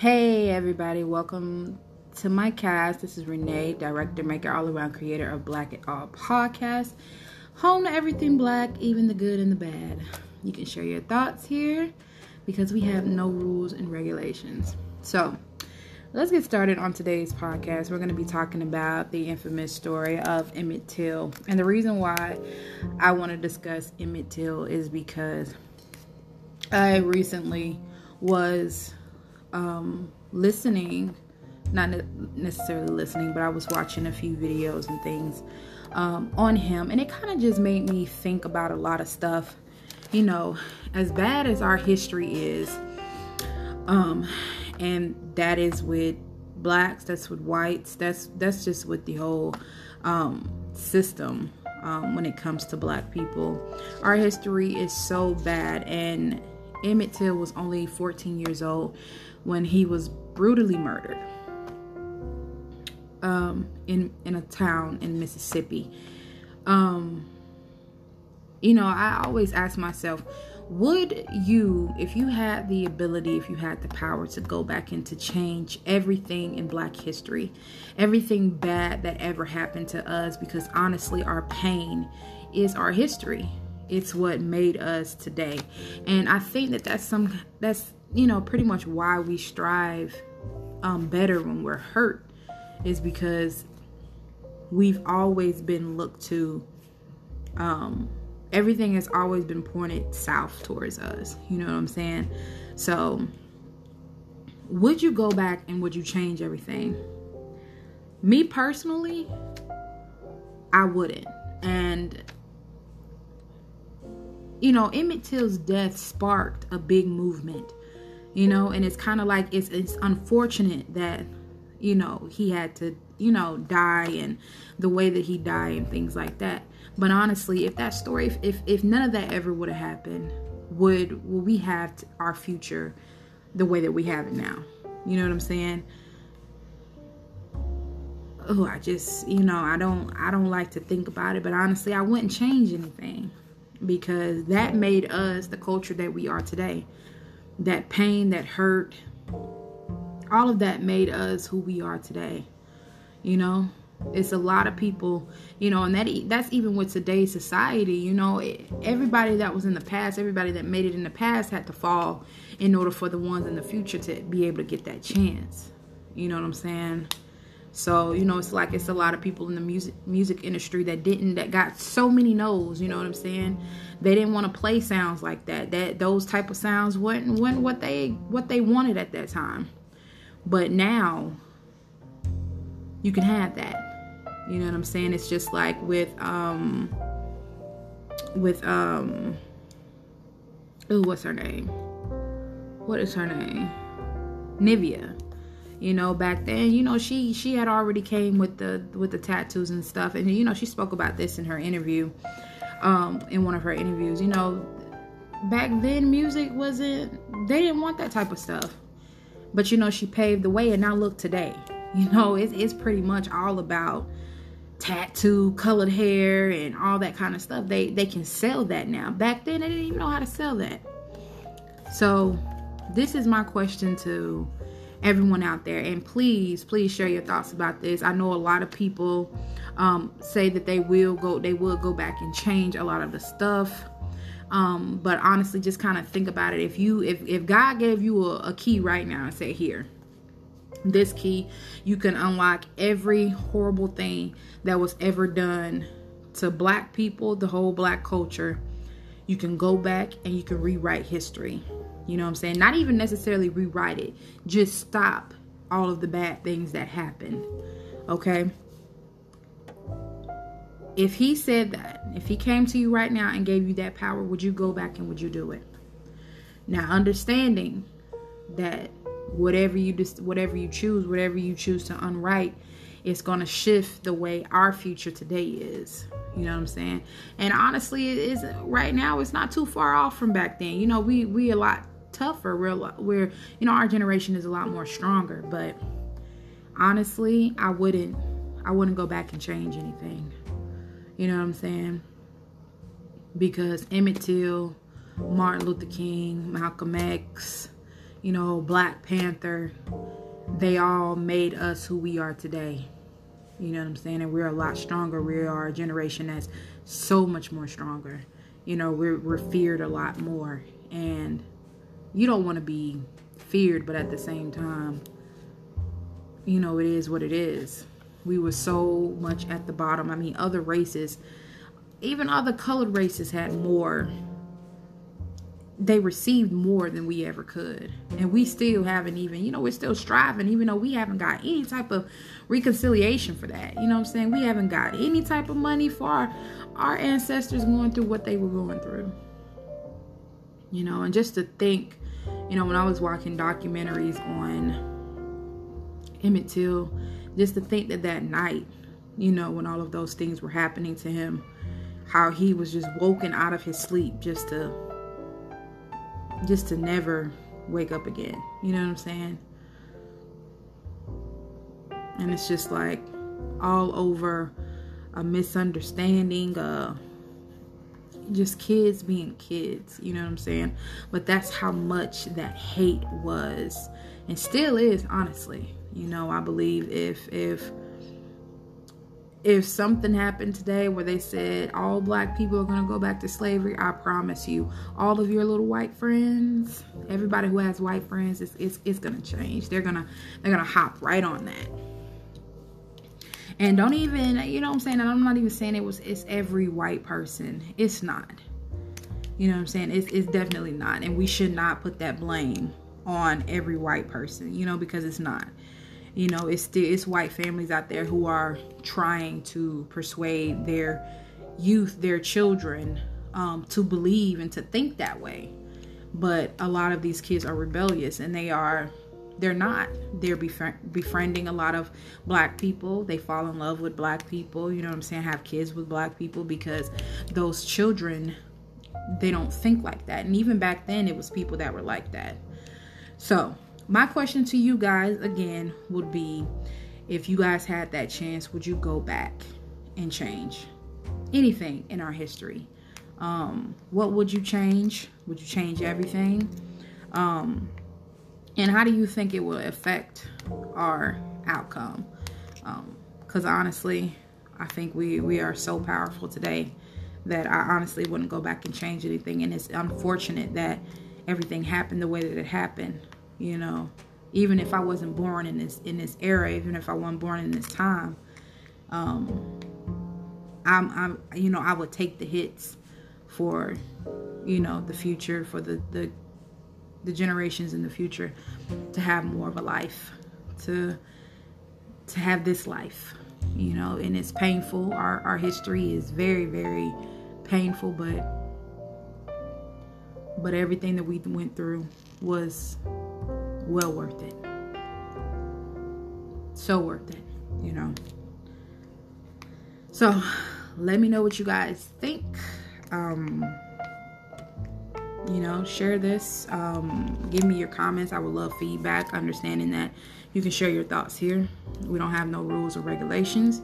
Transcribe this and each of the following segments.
Hey, everybody, welcome to my cast. This is Renee, director, maker, all around creator of Black It All podcast. Home to everything black, even the good and the bad. You can share your thoughts here because we have no rules and regulations. So, let's get started on today's podcast. We're going to be talking about the infamous story of Emmett Till. And the reason why I want to discuss Emmett Till is because I recently was um, listening, not necessarily listening, but I was watching a few videos and things um, on him, and it kind of just made me think about a lot of stuff. You know, as bad as our history is, um, and that is with blacks, that's with whites, that's that's just with the whole um, system um, when it comes to black people. Our history is so bad, and Emmett Till was only 14 years old when he was brutally murdered um, in in a town in Mississippi. Um, you know, I always ask myself, would you, if you had the ability, if you had the power to go back and to change everything in Black history, everything bad that ever happened to us? Because honestly, our pain is our history. It's what made us today, and I think that that's some that's you know, pretty much why we strive um, better when we're hurt is because we've always been looked to. Um, everything has always been pointed south towards us. You know what I'm saying? So, would you go back and would you change everything? Me personally, I wouldn't. And you know, Emmett Till's death sparked a big movement you know and it's kind of like it's it's unfortunate that you know he had to you know die and the way that he died and things like that. But honestly if that story if if, if none of that ever would have happened would would we have our future the way that we have it now? You know what i'm saying? Oh i just you know i don't i don't like to think about it but honestly i wouldn't change anything because that made us the culture that we are today that pain, that hurt, all of that made us who we are today. You know, it's a lot of people, you know, and that that's even with today's society. You know, everybody that was in the past, everybody that made it in the past had to fall in order for the ones in the future to be able to get that chance. You know what I'm saying? So, you know, it's like it's a lot of people in the music music industry that didn't that got so many no's, you know what I'm saying? They didn't want to play sounds like that. That those type of sounds weren't, weren't what they what they wanted at that time. But now you can have that. You know what I'm saying? It's just like with um with um oh what's her name? What is her name? Nivea you know back then you know she she had already came with the with the tattoos and stuff. And you know she spoke about this in her interview um in one of her interviews. You know back then music wasn't they didn't want that type of stuff. But you know she paved the way and now look today. You know it's, it's pretty much all about tattoo colored hair and all that kind of stuff. They they can sell that now. Back then they didn't even know how to sell that. So this is my question to everyone out there. And please, please share your thoughts about this. I know a lot of people um, say that they will go, they will go back and change a lot of the stuff. Um, but honestly, just kind of think about it. If you, if if God gave you a, a key right now and say, here, this key, you can unlock every horrible thing that was ever done to black people, the whole black culture. You can go back and you can rewrite history. You know what I'm saying? Not even necessarily rewrite it, just stop all of the bad things that happened. Okay? If he said that, if he came to you right now and gave you that power, would you go back and would you do it? Now, understanding that whatever you just whatever you choose, whatever you choose to unwrite, it's going to shift the way our future today is. You know what I'm saying? And honestly, it is right now. It's not too far off from back then. You know, we we a lot tougher. We're we're you know our generation is a lot more stronger. But honestly, I wouldn't I wouldn't go back and change anything. You know what I'm saying? Because Emmett Till, Martin Luther King, Malcolm X, you know, Black Panther, they all made us who we are today. You know what I'm saying? And we're a lot stronger. We are a generation that's so much more stronger. You know, we're we're feared a lot more. And you don't want to be feared, but at the same time, you know, it is what it is. We were so much at the bottom. I mean, other races, even other colored races had more they received more than we ever could. And we still haven't even, you know, we're still striving, even though we haven't got any type of reconciliation for that. You know what I'm saying? We haven't got any type of money for our, our ancestors going through what they were going through. You know, and just to think, you know, when I was watching documentaries on Emmett Till, just to think that that night, you know, when all of those things were happening to him, how he was just woken out of his sleep just to just to never wake up again. You know what I'm saying? And it's just like all over a misunderstanding, uh just kids being kids, you know what I'm saying? But that's how much that hate was and still is, honestly. You know, I believe if if if something happened today where they said all black people are going to go back to slavery, I promise you, all of your little white friends, everybody who has white friends, it's, it's, it's going to change. They're going to, they're going to hop right on that. And don't even, you know what I'm saying? And I'm not even saying it was, it's every white person. It's not. You know what I'm saying? It's, it's definitely not. And we should not put that blame on every white person, you know, because it's not you know it's still it's white families out there who are trying to persuade their youth their children um, to believe and to think that way but a lot of these kids are rebellious and they are they're not they're befriending a lot of black people they fall in love with black people you know what i'm saying have kids with black people because those children they don't think like that and even back then it was people that were like that so my question to you guys again would be if you guys had that chance, would you go back and change anything in our history? Um, what would you change? Would you change everything? Um, and how do you think it will affect our outcome? Because um, honestly, I think we, we are so powerful today that I honestly wouldn't go back and change anything. And it's unfortunate that everything happened the way that it happened you know even if i wasn't born in this in this era even if i wasn't born in this time um i'm i'm you know i would take the hits for you know the future for the the the generations in the future to have more of a life to to have this life you know and it's painful our our history is very very painful but but everything that we went through was well worth it. So worth it, you know. So let me know what you guys think. Um, you know, share this. Um, give me your comments. I would love feedback, understanding that you can share your thoughts here. We don't have no rules or regulations.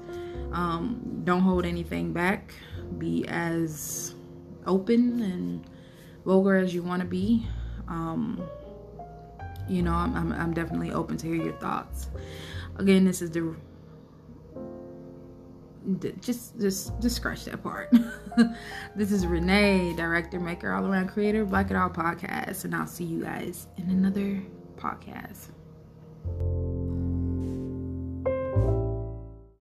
Um, don't hold anything back. Be as open and vulgar as you want to be. Um, you know, I'm, I'm, I'm definitely open to hear your thoughts. Again, this is the just just just scratch that part. this is Renee, director, maker, all around creator, Black It All podcast, and I'll see you guys in another podcast.